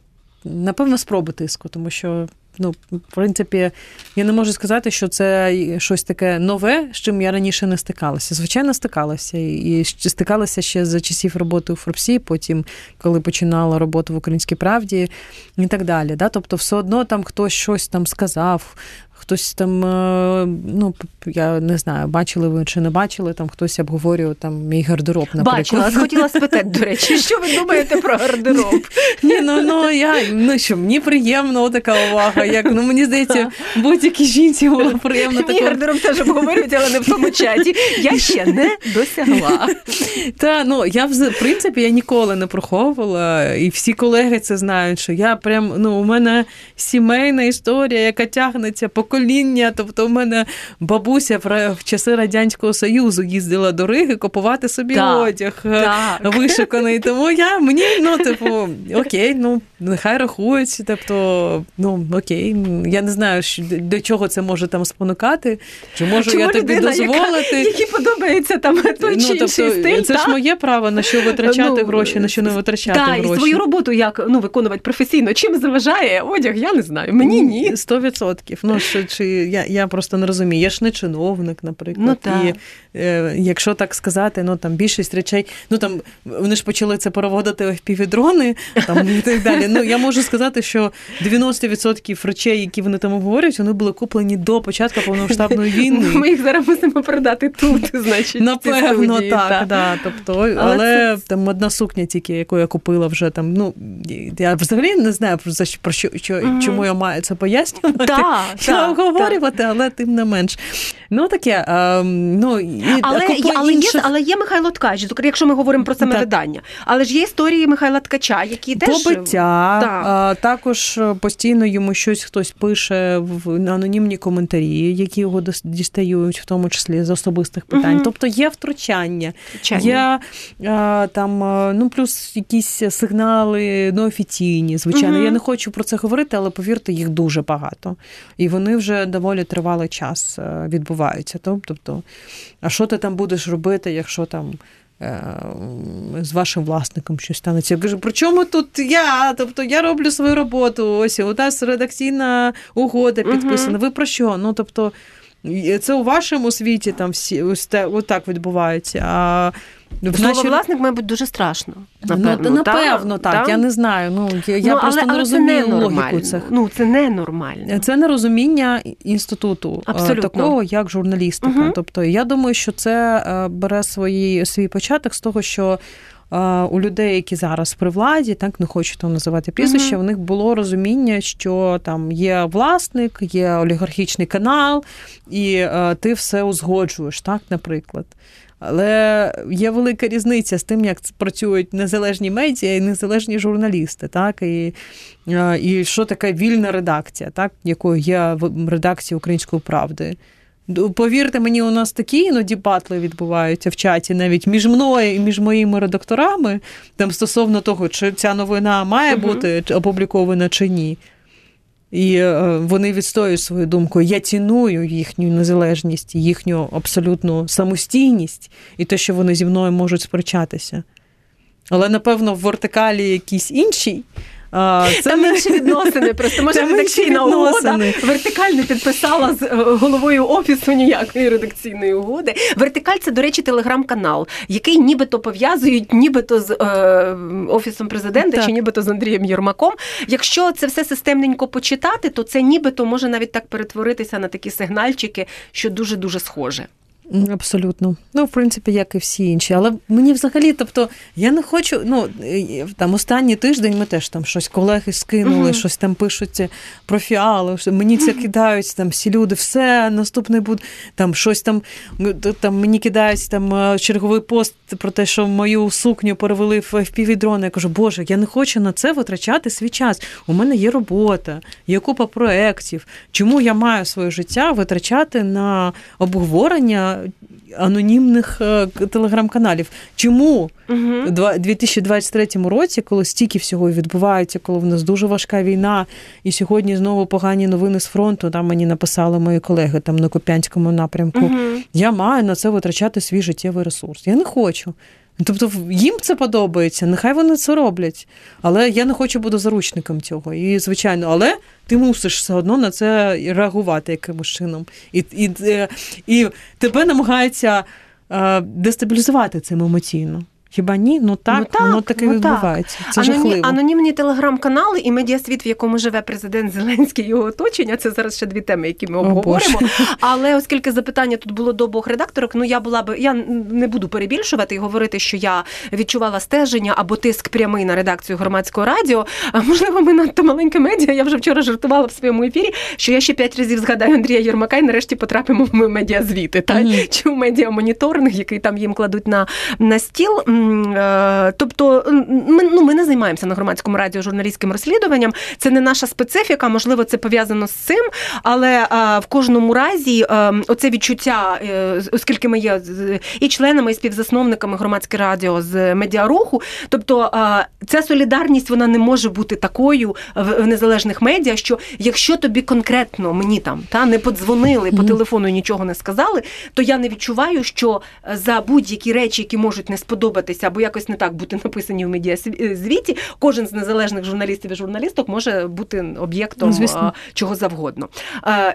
напевно, спроби тиску, тому що ну, в принципі, я не можу сказати, що це щось таке нове, з чим я раніше не стикалася. Звичайно, стикалася. І стикалася ще за часів роботи у Форбсі, потім, коли починала роботу в Українській правді і так далі. Да? Тобто, все одно там хтось щось там сказав, хтось там, е, ну я не знаю, бачили ви чи не бачили, там хтось обговорював там мій гардероб. наприклад. Бачила, хотіла спитати, до речі, що ви думаєте про гардероб? Ні, ну ну я ну що мені приємно така увага. Як ну мені здається, будь-якій жінці було приємно Мій гардероб теж обговорюють, але не в тому чаті. Я ще не досягла. Та ну я в принципі я ніколи не приховувала, і всі колеги це знають, що я прям ну у мене сімейна історія, яка тягнеться по покоління. Тобто, в мене бабуся в часи радянського союзу їздила до Риги купувати собі так, одяг е, так. вишиканий. Тому я мені ну, типу, окей, ну нехай рахують. Тобто, ну окей, я не знаю, до чого це може там спонукати. Чи можу Чому я тобі людина, дозволити? Яка, які подобається там той ну, чи тобто, стиль, Це та? ж моє право на що витрачати ну, гроші, на що не витрачати та, гроші. І свою роботу як ну виконувати професійно. Чим заважає одяг? Я не знаю. Мені ні. Сто відсотків. Ну що чи я я просто не розумію. Я ж не чиновник, наприклад. Ну, так. І е, якщо так сказати, ну там більшість речей, ну там вони ж почали це переводити в півдрони там і так далі. Ну я можу сказати, що 90% речей, які вони там говорять, вони були куплені до початку повномасштабної війни. Ми їх зараз мусимо продати тут, значить. Напевно, так. так. Да. Тобто, Але, але це... там одна сукня, тільки яку я купила вже там. Ну я взагалі не знаю про що, про що, що mm-hmm. чому я маю це пояснювати, да, та, обговорювати, але тим не менш. Ну таке, а, ну і але, є, але, інших... є, але є Михайло Ткач, якщо ми говоримо про саме видання. Але ж є історії Михайла Ткача, які теж побиття. Так. Також постійно йому щось хтось пише в анонімні коментарі, які його дістають, в тому числі з особистих питань. Угу. Тобто є втручання, втручання. є а, там, ну плюс якісь сигнали неофіційні. Звичайно, угу. я не хочу про це говорити, але повірте, їх дуже багато. І вони вже доволі тривалий час е, відбуваються. Тобто, а що ти там будеш робити, якщо там. Е, з вашим власником щось станеться. Я кажу, при чому тут я? Тобто я роблю свою роботу. Ось у нас редакційна угода підписана. Ви про що? Ну тобто, це у вашому світі там всі ось те, отак відбувається. А Слово наші... власник, мабуть, дуже страшно. Напевно, ну, напевно так. так. Я не знаю. Ну я, ну, просто але, не розумію це логіку цих. Ну це не нормально. Це нерозуміння інституту е, Абсолютно. такого, як журналістика. Угу. Тобто, я думаю, що це е, бере свої свій початок з того, що. Е, у людей, які зараз при владі, так не хочу там називати прізвище, uh-huh. у них було розуміння, що там є власник, є олігархічний канал, і е, ти все узгоджуєш, так, наприклад. Але є велика різниця з тим, як працюють незалежні медіа і незалежні журналісти, так і і що таке вільна редакція, так, якою є редакція української правди. Повірте мені, у нас такі іноді батли відбуваються в чаті навіть між мною і між моїми редакторами, там стосовно того, чи ця новина має бути опублікована чи ні. І е, вони відстоюють свою думку. Я ціную їхню незалежність, їхню абсолютну самостійність і те, що вони зі мною можуть сперечатися. Але, напевно, в вертикалі якісь якійсь іншій це Там не... інші відносини. Просто може редакційна угода вертикаль не підписала з е, головою офісу ніякої редакційної угоди. Вертикаль це, до речі, телеграм-канал, який нібито пов'язують, нібито з е, офісом президента так. чи нібито з Андрієм Єрмаком. Якщо це все системненько почитати, то це нібито може навіть так перетворитися на такі сигнальчики, що дуже дуже схоже. Абсолютно. Ну, в принципі, як і всі інші. Але мені взагалі, тобто, я не хочу. Ну, там останній тиждень ми теж там щось колеги скинули, uh-huh. щось там пишуть про фіали, мені це кидають, там всі люди, все, наступний буде, там щось там там мені кидають там е, черговий пост про те, що мою сукню перевели в fpv Я кажу, Боже, я не хочу на це витрачати свій час. У мене є робота, є купа проєктів. Чому я маю своє життя витрачати на обговорення? Анонімних е, телеграм-каналів. Чому у 2023 році, коли стільки всього відбувається, коли в нас дуже важка війна, і сьогодні знову погані новини з фронту, там мені написали мої колеги там на Копянському напрямку, я маю на це витрачати свій життєвий ресурс. Я не хочу. Тобто їм це подобається, нехай вони це роблять. Але я не хочу бути заручником цього. І, звичайно, але ти мусиш все одно на це реагувати якимось чином. І і, е, і тебе намагаються е, дестабілізувати цим емоційно. Хіба ні? Ну так, ну, так воно таке ну, відбувається. Це Аноні... жахливо. Анонімні телеграм-канали і медіасвіт, в якому живе президент Зеленський і його оточення. Це зараз ще дві теми, які ми обговоримо. О, Але оскільки запитання тут було до обох редакторок, ну я була би я не буду перебільшувати і говорити, що я відчувала стеження або тиск прямий на редакцію громадського радіо. А можливо, ми надто маленьке медіа. Я вже вчора жартувала в своєму ефірі, що я ще п'ять разів згадаю Андрія Єрмака і нарешті потрапимо в медіазвіти. Та mm-hmm. чи в медіамоніторинг, який там їм кладуть на, на стіл. Тобто, ми ну, ми не займаємося на громадському радіо журналістським розслідуванням. Це не наша специфіка, можливо, це пов'язано з цим, але в кожному разі оце відчуття, оскільки ми є і членами, і співзасновниками громадське радіо з медіаруху, тобто ця солідарність вона не може бути такою в незалежних медіа, що якщо тобі конкретно мені там та не подзвонили по телефону, нічого не сказали, то я не відчуваю, що за будь-які речі, які можуть не сподобатися або якось не так бути написані в медіазвіті, кожен з незалежних журналістів і журналісток може бути об'єктом Звісно. чого завгодно.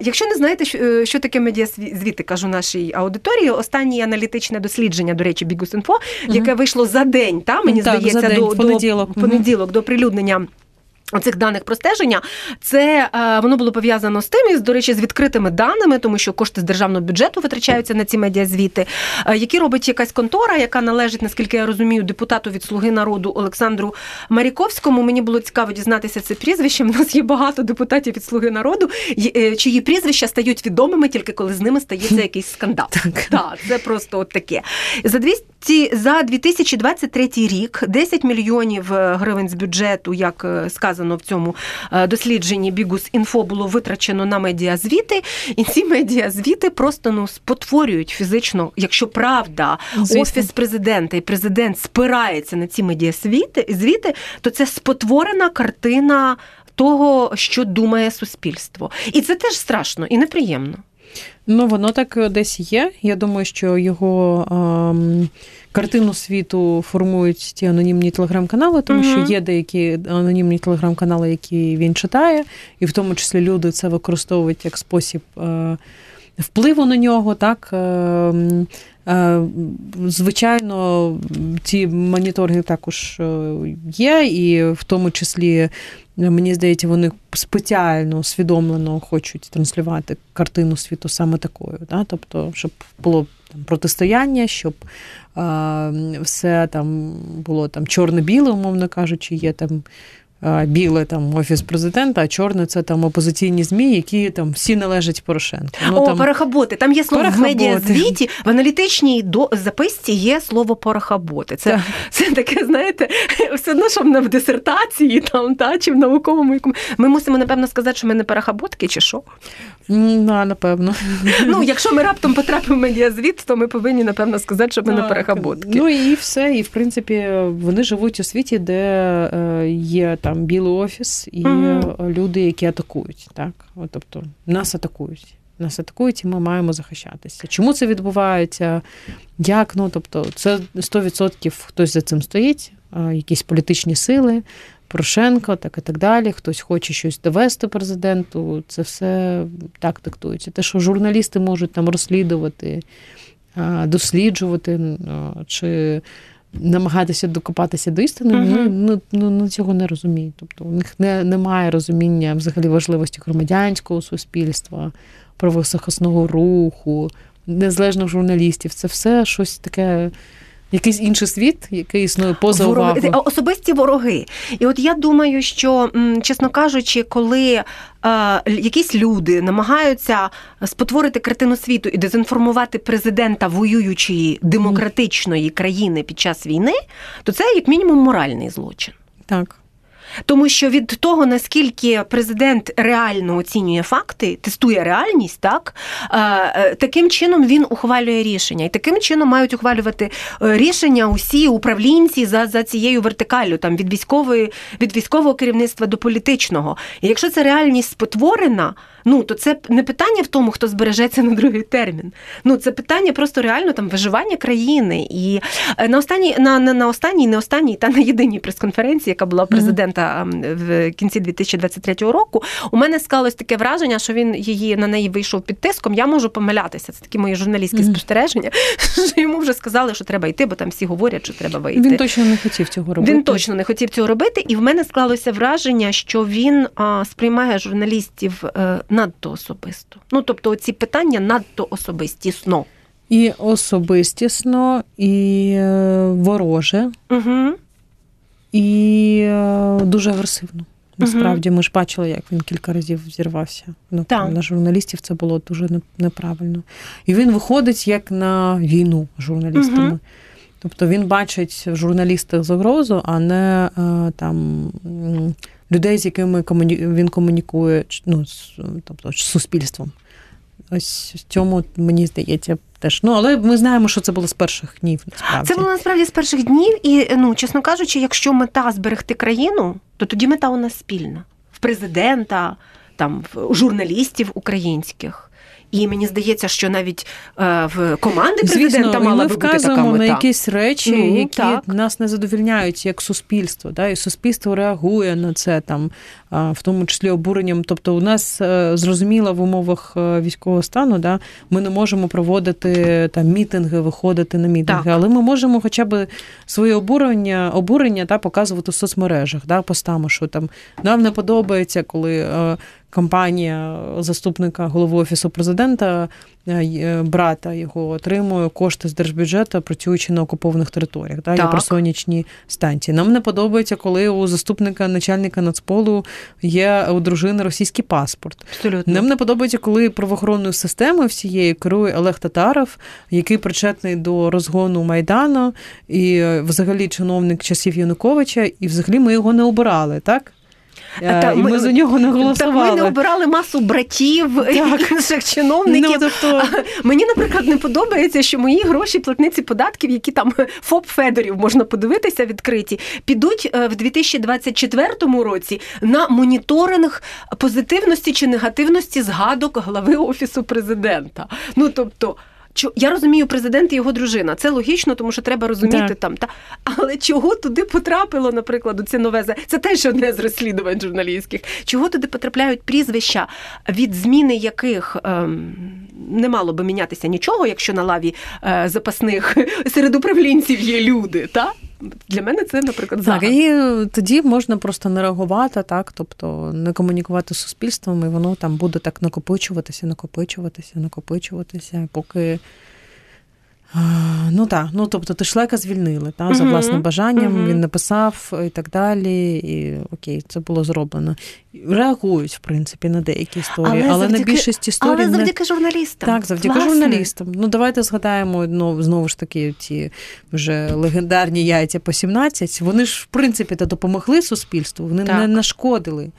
Якщо не знаєте, що таке медіазвіти, кажу нашій аудиторії, останнє аналітичне дослідження, до речі, Бігус.Інфо, яке вийшло за день, та мені так, здається, день, до понеділок. до понеділок до прилюднення. Оцих даних про стеження, це е, воно було пов'язано з тим, і до речі, з відкритими даними, тому що кошти з державного бюджету витрачаються на ці медіазвіти, е, які робить якась контора, яка належить, наскільки я розумію, депутату від Слуги народу Олександру Маріковському. Мені було цікаво дізнатися це прізвище. У нас є багато депутатів від Слуги народу, е, чиї прізвища стають відомими тільки коли з ними стається якийсь скандал. Так, так це просто от таке. За 200 за 2023 рік 10 мільйонів гривень з бюджету, як сказано, вказано в цьому е, дослідженні Бігус інфо було витрачено на медіазвіти, і ці медіазвіти просто ну спотворюють фізично, якщо правда, Звісно. офіс президента і президент спирається на ці медіазвіти, звіти, то це спотворена картина того, що думає суспільство, і це теж страшно і неприємно. Ну, воно так десь є. Я думаю, що його ем, картину світу формують ті анонімні телеграм-канали, тому угу. що є деякі анонімні телеграм-канали, які він читає, і в тому числі люди це використовують як спосіб е, впливу на нього. так. Е, звичайно, ці моніторинги також е, є, і в тому числі, мені здається, вони спеціально усвідомлено хочуть транслювати картину світу саме такою. Да? Тобто, щоб було там протистояння, щоб е, все там було там чорне-біле, умовно кажучи, є там біле там офіс президента, а чорне це там опозиційні змі, які там всі належать Порошенку. Ну, О, там... порохоботи. Там є слово в медіазвіті, в аналітичній до записці є слово порохоботи. Це це таке, знаєте, все одно, що в дисертації там, та, чи в науковому якому. Ми мусимо, напевно, сказати, що ми не порохоботки, чи що? На, напевно. Ну, якщо ми раптом потрапимо в медіазвіт, то ми повинні, напевно, сказати, що ми так. не порохоботки. Ну і все. І в принципі, вони живуть у світі, де е, є там білий офіс і mm люди, які атакують. Так? От, Тобто нас атакують. Нас атакують, і ми маємо захищатися. Чому це відбувається? Як? Ну, тобто, це 100% хтось за цим стоїть, якісь політичні сили, Порошенко, так і так далі. Хтось хоче щось довести президенту. Це все так диктується. Те, що журналісти можуть там розслідувати, досліджувати чи намагатися докопатися до істини, uh-huh. ну, ну, ну, цього не розуміють. Тобто у них не, немає розуміння взагалі важливості громадянського суспільства, правозахисного руху, незалежних журналістів. Це все щось таке. Якийсь інший світ, який існує поза вороги, увагу. особисті вороги. І от я думаю, що чесно кажучи, коли е, якісь люди намагаються спотворити картину світу і дезінформувати президента воюючої демократичної країни під час війни, то це як мінімум моральний злочин. Так. Тому що від того, наскільки президент реально оцінює факти, тестує реальність, так е, е, таким чином він ухвалює рішення, і таким чином мають ухвалювати е, рішення усі управлінці за за цією вертикаллю, там від військової від військового керівництва до політичного. І якщо це реальність спотворена. Ну то це не питання в тому, хто збережеться на другий термін. Ну це питання просто реально там виживання країни. І е, на останній на, на, на останній, не останній, та на єдиній прес-конференції, яка була президента в кінці 2023 року, у мене склалось таке враження, що він її на неї вийшов під тиском. Я можу помилятися. Це такі мої журналістські mm-hmm. спостереження. що Йому вже сказали, що треба йти, бо там всі говорять, що треба вийти. Він точно не хотів цього робити. Він точно не хотів цього робити, і в мене склалося враження, що він а, сприймає журналістів. А, е, надто особисто. Ну тобто, ці питання надто особистісно. І особистісно, і е, вороже, угу. і е, дуже агресивно. Насправді, ми ж бачили, як він кілька разів зірвався. Ну, На журналістів це було дуже неправильно. І він виходить як на війну з журналістами. Угу. Тобто він бачить в журналістах загрозу, а не е, там людей, з якими він комунікує ну, тобто, з суспільством. Ось в цьому мені здається теж. Ну але ми знаємо, що це було з перших днів. Насправді це було насправді з перших днів, і ну чесно кажучи, якщо мета зберегти країну, то тоді мета у нас спільна в президента, там в журналістів українських. І мені здається, що навіть е, в команди президента Звісно, мала би бути така мета. на якісь речі, ну, які так. нас не задовільняють як суспільство. Да? І суспільство реагує на це там, в тому числі обуренням. Тобто, у нас е, зрозуміло в умовах е, військового стану, да, ми не можемо проводити там мітинги, виходити на мітинги, так. але ми можемо хоча б своє обурення обурення та показувати в соцмережах, да, постами, що там нам не подобається, коли компанія заступника голови офісу президента, е, е, брата його отримує кошти з держбюджету, працюючи на окупованих територіях. Так, так. про сонячні станції. Нам не подобається, коли у заступника начальника нацполу є у дружини російський паспорт. Абсолютно. Нам не подобається, коли правоохоронною системою всієї керує Олег Татаров, який причетний до розгону Майдану, і е, взагалі чиновник часів Януковича, і взагалі ми його не обирали, так? Е, та, і ми, ми за нього не голосували. Та ми не обирали масу братів так. інших чиновників. Ну, тобто... Мені, наприклад, не подобається, що мої гроші платниці податків, які там ФОП Федорів можна подивитися відкриті, підуть е, в 2024 році на моніторинг позитивності чи негативності згадок глави офісу президента. Ну тобто. Я розумію, президент і його дружина. Це логічно, тому що треба розуміти так. там. Та але чого туди потрапило, наприклад, це нове це теж одне з розслідувань журналістських. Чого туди потрапляють прізвища, від зміни яких ем, не мало би мінятися нічого, якщо на лаві е, запасних серед управлінців є люди, та? Для мене це, наприклад, загад. Так, і тоді можна просто не реагувати, так, тобто не комунікувати з суспільством, і воно там буде так накопичуватися, накопичуватися, накопичуватися, поки Ну так, ну тобто Тишлека звільнили та, за власним бажанням, uh-huh. він написав і так далі. І окей, це було зроблено. Реагують, в принципі, на деякі історії, але, але завдяки, на більшість історій. Але завдяки не... журналістам. Так, завдяки Власне. журналістам. Ну, давайте згадаємо ну, знову ж таки ті вже легендарні яйця по 17. Вони ж, в принципі, допомогли суспільству, вони так. не нашкодили.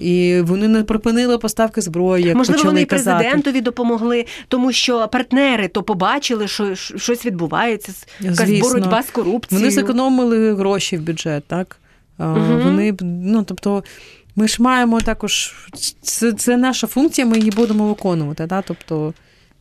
І вони не припинили поставки зброї. як Можливо, почали вони і президентові допомогли, тому що партнери то побачили, що щось відбувається, якась боротьба з корупцією. Вони зекономили гроші в бюджет, так? Угу. Вони ну тобто. Ми ж маємо також це це наша функція, ми її будемо виконувати. Да? Тобто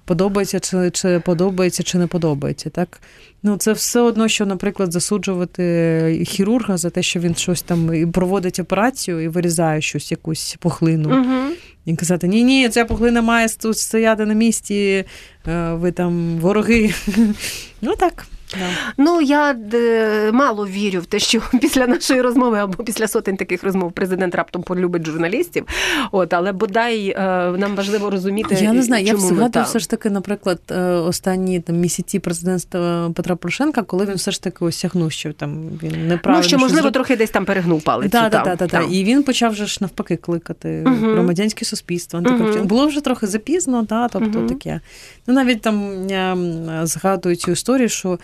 подобається, чи чи подобається, чи не подобається. Так? Ну, Це все одно, що, наприклад, засуджувати хірурга за те, що він щось там проводить операцію і вирізає щось, якусь пухлину. Угу. І казати, ні, ні, ця пухлина має тут стояти на місці, е, ви там вороги. Ну так. Да. Ну я е, мало вірю в те, що після нашої розмови або після сотень таких розмов президент раптом полюбить журналістів. От, але бодай е, нам важливо розуміти. Я не знаю, чому я згадую все ж таки, наприклад, е, останні там місяці президентства Петра Порошенка, коли він все ж таки осягнув, що там він неправильно. Ну, що можливо що... трохи десь там перегнув палицю. Так, так, так, так. І він почав вже ж навпаки кликати uh громадянське суспільство. uh Було вже трохи запізно, да, тобто uh таке. Ну навіть там я згадую цю історію, що.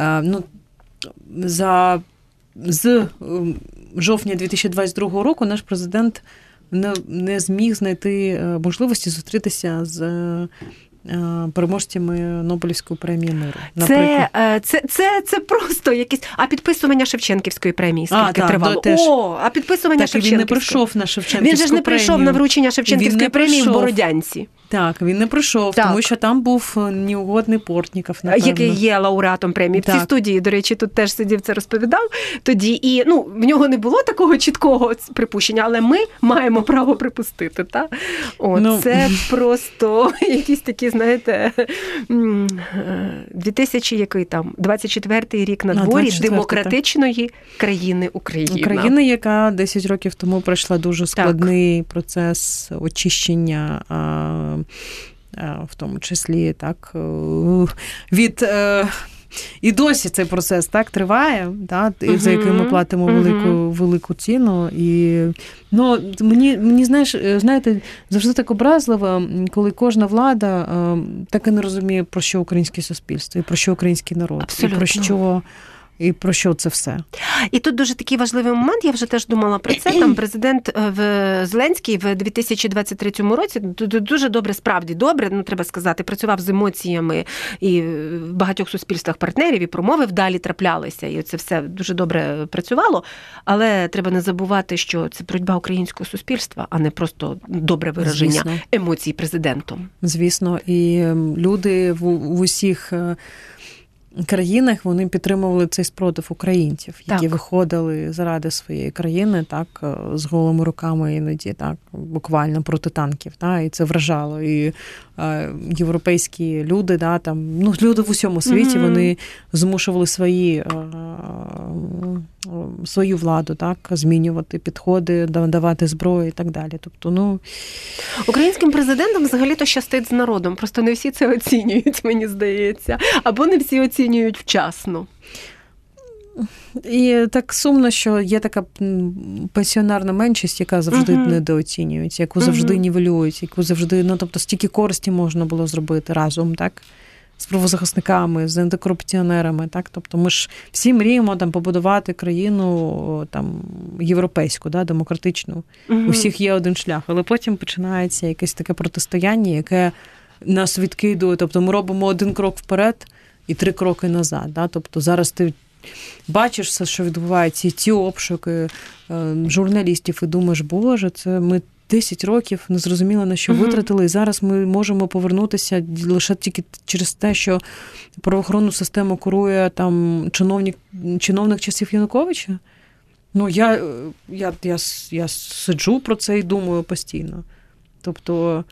Е, ну, за з ем, жовтня 2022 року наш президент не, не зміг знайти е, можливості зустрітися з Е, переможцями Нобелівської премії миру. Це е, це, це, це просто якісь. А підписування Шевченківської премії скільки а, так, тривало? Теж... О, а підписування так, Шевченківської. Він не прийшов на Шевченківську Він же ж не прийшов премію. на вручення Шевченківської премії в Бородянці. Так, він не прийшов, так. тому що там був е, неугодний Портніков, напевно. який є лауреатом премії. Так. В цій студії, до речі, тут теж сидів це розповідав тоді. І ну, в нього не було такого чіткого припущення, але ми маємо право припустити. Та? О, ну... Це просто якісь такі, знаєте, 2000 який там 24-й рік на дворі демократичної так. країни України. України, яка 10 років тому пройшла дуже складний так. процес очищення в тому числі так, від. Е, і досі цей процес так триває, так, за яким ми платимо велику велику ціну. І ну, мені мені знаєш, знаєте, завжди так образливо, коли кожна влада так і не розуміє, про що українське суспільство, і про що український народ, Абсолютно. і про що. І про що це все? І тут дуже такий важливий момент. Я вже теж думала про це. Там президент е, в Зеленський в 2023 році дуже добре, справді добре, ну треба сказати, працював з емоціями і в багатьох суспільствах партнерів і промови вдалі траплялися. І це все дуже добре працювало. Але треба не забувати, що це боротьба українського суспільства, а не просто добре вираження Звісно. емоцій президентом. Звісно, і люди в, в усіх. Країнах вони підтримували цей спротив українців, які так. виходили заради своєї країни, так е, з голими руками іноді, так буквально проти танків. Та, і це вражало. І європейські люди, да, там ну люди в усьому світі mm-hmm. вони змушували свої. Свою владу, так, змінювати підходи, давати зброю і так далі. Тобто, ну українським президентам взагалі-то щастить з народом. Просто не всі це оцінюють, мені здається, або не всі оцінюють вчасно. І так сумно, що є така пенсіонерна меншість, яка завжди uh-huh. недооцінюється, яку завжди uh-huh. нівелюють, яку завжди, ну тобто, стільки користі можна було зробити разом, так? з правозахисниками, з антикорупціонерами. Так? Тобто ми ж всі мріємо там побудувати країну там європейську, да, демократичну. Угу. У всіх є один шлях, але потім починається якесь таке протистояння, яке нас відкидує. Тобто ми робимо один крок вперед і три кроки назад. Да? Тобто зараз ти. Бачиш все, що відбувається, і ці обшуки е, журналістів, і думаєш, Боже, це ми 10 років не зрозуміло на що витратили, і зараз ми можемо повернутися лише тільки через те, що правоохоронну систему курує там чиновник чиновник часів Януковича. Ну, я, я, я, я сиджу про це і думаю постійно. Тобто.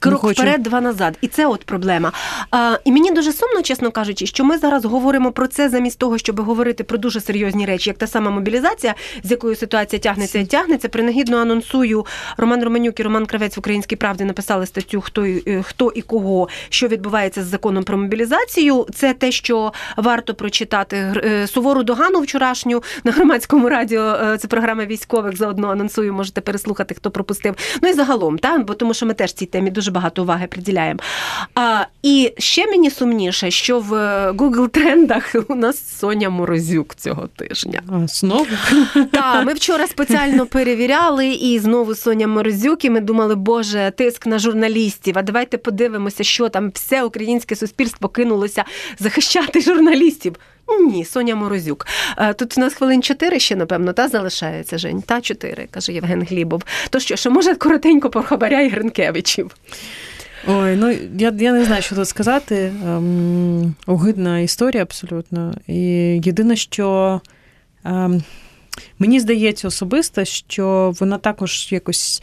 Крок хочу... вперед, два назад. І це от проблема. А, І мені дуже сумно, чесно кажучи, що ми зараз говоримо про це замість того, щоб говорити про дуже серйозні речі, як та сама мобілізація, з якою ситуація тягнеться і тягнеться. Принагідно анонсую Роман Романюк і Роман Кравець в Українській правді написали статтю Хто і е, хто і кого, що відбувається з законом про мобілізацію. Це те, що варто прочитати е, сувору догану вчорашню на громадському радіо. Е, це програма військових. Заодно анонсую, можете переслухати, хто пропустив. Ну і загалом, та бо тому, що ми теж цій темі дуже дуже багато уваги приділяємо. А, І ще мені сумніше, що в Google трендах у нас Соня Морозюк цього тижня. А, Знову? Так, ми вчора спеціально перевіряли, і знову Соня Морозюк, і ми думали, боже, тиск на журналістів. А давайте подивимося, що там все українське суспільство кинулося захищати журналістів. Ні, Соня Морозюк. Тут у нас хвилин чотири ще, напевно, та залишається Жень. Та чотири, каже Євген Глібов. То що, що може коротенько про Хабаря і Гринкевичів? Ой, ну я я не знаю, що тут сказати. Ем, Огидна історія абсолютно. І єдине, що ем, мені здається особисто, що вона також якось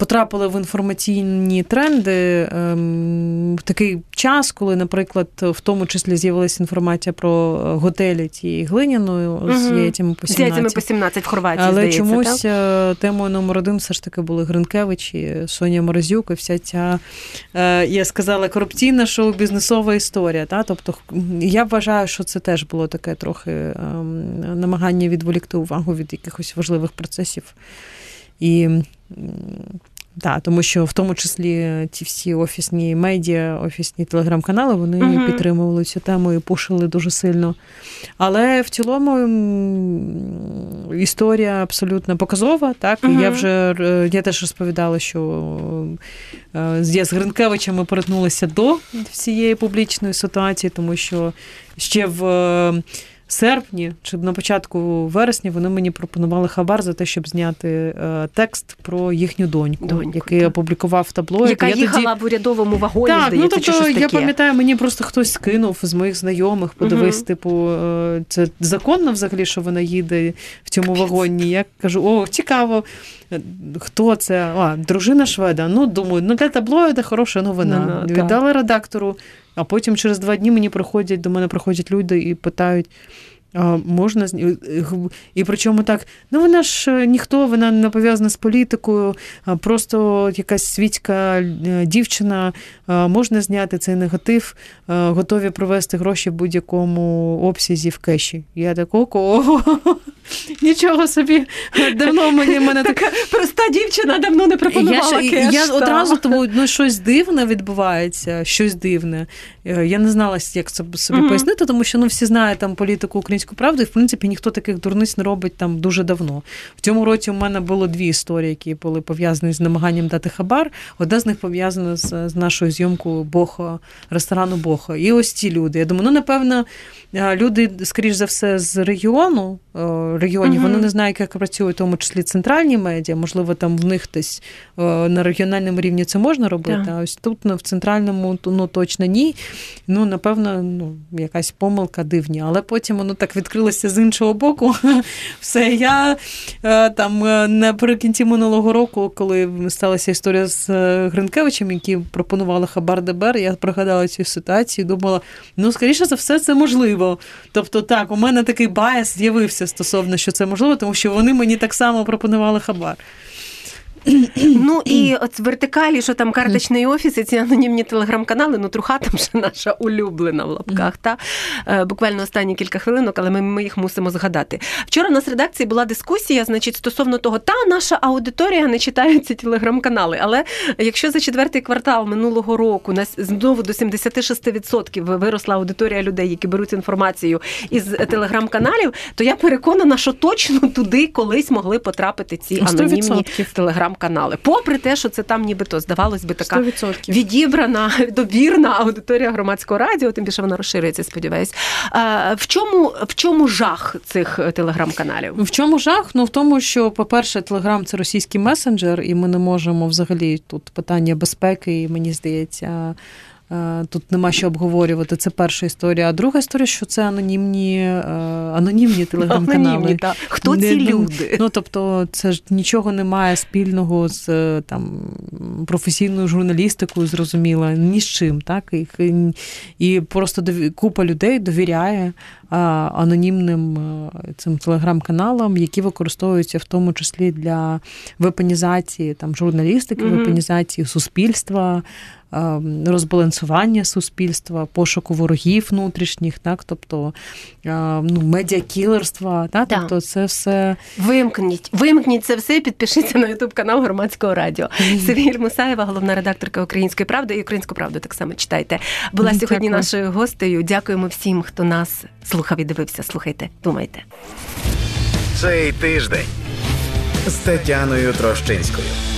потрапили в інформаційні тренди ем, в такий час, коли, наприклад, в тому числі з'явилася інформація про готелі тієї глиняною угу. з яйцями по 17. З яйцями по 17 в Хорватії, Але здається, чомусь так? Е, темою номер один все ж таки були Гринкевич і Соня Морозюк, і вся ця, е, я сказала, корупційна шоу-бізнесова історія. Та? Тобто я вважаю, що це теж було таке трохи ем, намагання відволікти увагу від якихось важливих процесів. І так, тому що в тому числі ті всі офісні медіа, офісні телеграм-канали вони uh підтримували цю тему і пушили дуже сильно. Але в цілому історія абсолютно показова. Так, uh я вже я теж розповідала, що е, я з Гринкевичем ми перетнулися до всієї публічної ситуації, тому що ще в серпні чи на початку вересня вони мені пропонували хабар за те, щоб зняти е, текст про їхню доньку, доньку який опублікував табло. Яка я їхала тоді... в урядовому вагоні, так, здається, ну, тобто, чи щось таке. Я пам'ятаю, мені просто хтось скинув з моїх знайомих, подивись, угу. типу, е, це законно взагалі, що вона їде в цьому вагоні. Я кажу, о, цікаво. Хто це? А, дружина шведа. Ну, думаю, ну для таблоїда хороша новина. Ну, Віддали редактору, а потім через два дні мені приходять, до мене приходять люди і питають. Можна і причому так, ну вона ж е, ніхто, вона не пов'язана з політикою, просто якась світська е, дівчина, можна зняти цей негатив, готові провести гроші в будь-якому обсязі в кеші. Я так ого, нічого собі давно мені мене така проста дівчина давно не пропонувала я, кеш. Я одразу тому ну, щось дивне відбувається, щось дивне. Е, я не знала, як це собі mm-hmm. пояснити, тому що ну всі знають там політику українську правду, і в принципі ніхто таких дурниць не робить там дуже давно. В цьому році у мене було дві історії, які були пов'язані з намаганням дати хабар. Одна з них пов'язана з, з нашою зйомкою Бохо, ресторану Бохо. І ось ці люди. Я думаю, ну напевно, е, люди, скоріш за все, з регіону е, регіонів, mm-hmm. вони не знають, як працюють, в тому числі центральні медіа. Можливо, там в них десь на регіональному рівні це можна робити. Yeah. А ось тут ну, в центральному ну точно ні. Ну, напевно, ну, якась помилка дивні. Але потім воно так відкрилося з іншого боку. Все, я е, там е, наприкінці минулого року, коли сталася історія з е, Гринкевичем, які пропонували Хабар ДБР, я пригадала цю ситуацію думала, ну, скоріше за все, це можливо. Тобто, так, у мене такий bias з'явився стосовно, що це можливо, тому що вони мені так само пропонували хабар. Ну і от вертикалі, що там карточний офіс, і ці анонімні телеграм-канали, ну труха там ще наша улюблена в лапках. Та е, буквально останні кілька хвилинок, але ми, ми їх мусимо згадати. Вчора у нас в редакції була дискусія, значить, стосовно того, та наша аудиторія не читає ці телеграм-канали. Але якщо за четвертий квартал минулого року нас знову до 76% виросла аудиторія людей, які беруть інформацію із телеграм-каналів, то я переконана, що точно туди колись могли потрапити ці анонімні телеграм телеграм-канали. Попри те, що це там нібито здавалось би така 100%. відібрана добірна аудиторія громадського радіо, тим більше вона розширюється, сподіваюсь. В чому в чому жах цих телеграм-каналів? В чому жах? Ну в тому, що, по-перше, телеграм це російський месенджер, і ми не можемо взагалі тут питання безпеки, і мені здається. Е, тут нема що обговорювати. Це перша історія. А друга історія, що це анонімні е, анонімні телеграм-канали. Анонімні, так. Хто ці люди? Ну тобто, це ж нічого немає спільного з там професійною журналістикою, зрозуміло, ні з чим. Так і, і просто купа людей довіряє анонімним е, цим телеграм-каналам, які використовуються в тому числі для вепонізації там журналістики, mm-hmm. вепонізації суспільства. Ем, розбалансування суспільства, пошуку ворогів внутрішніх, так, тобто ем, ну, медіакілерства, так, да. тобто це все. Вимкніть, вимкніть це все, і підпишіться на ютуб канал громадського радіо. Mm-hmm. Сергій Мусаєва, головна редакторка Української правди і Українську правду так само читайте. Була mm-hmm. сьогодні Дякую. нашою гостею. Дякуємо всім, хто нас слухав і дивився. Слухайте, думайте. Цей тиждень з Тетяною Трощинською.